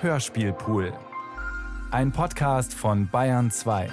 Hörspielpool. Ein Podcast von Bayern 2.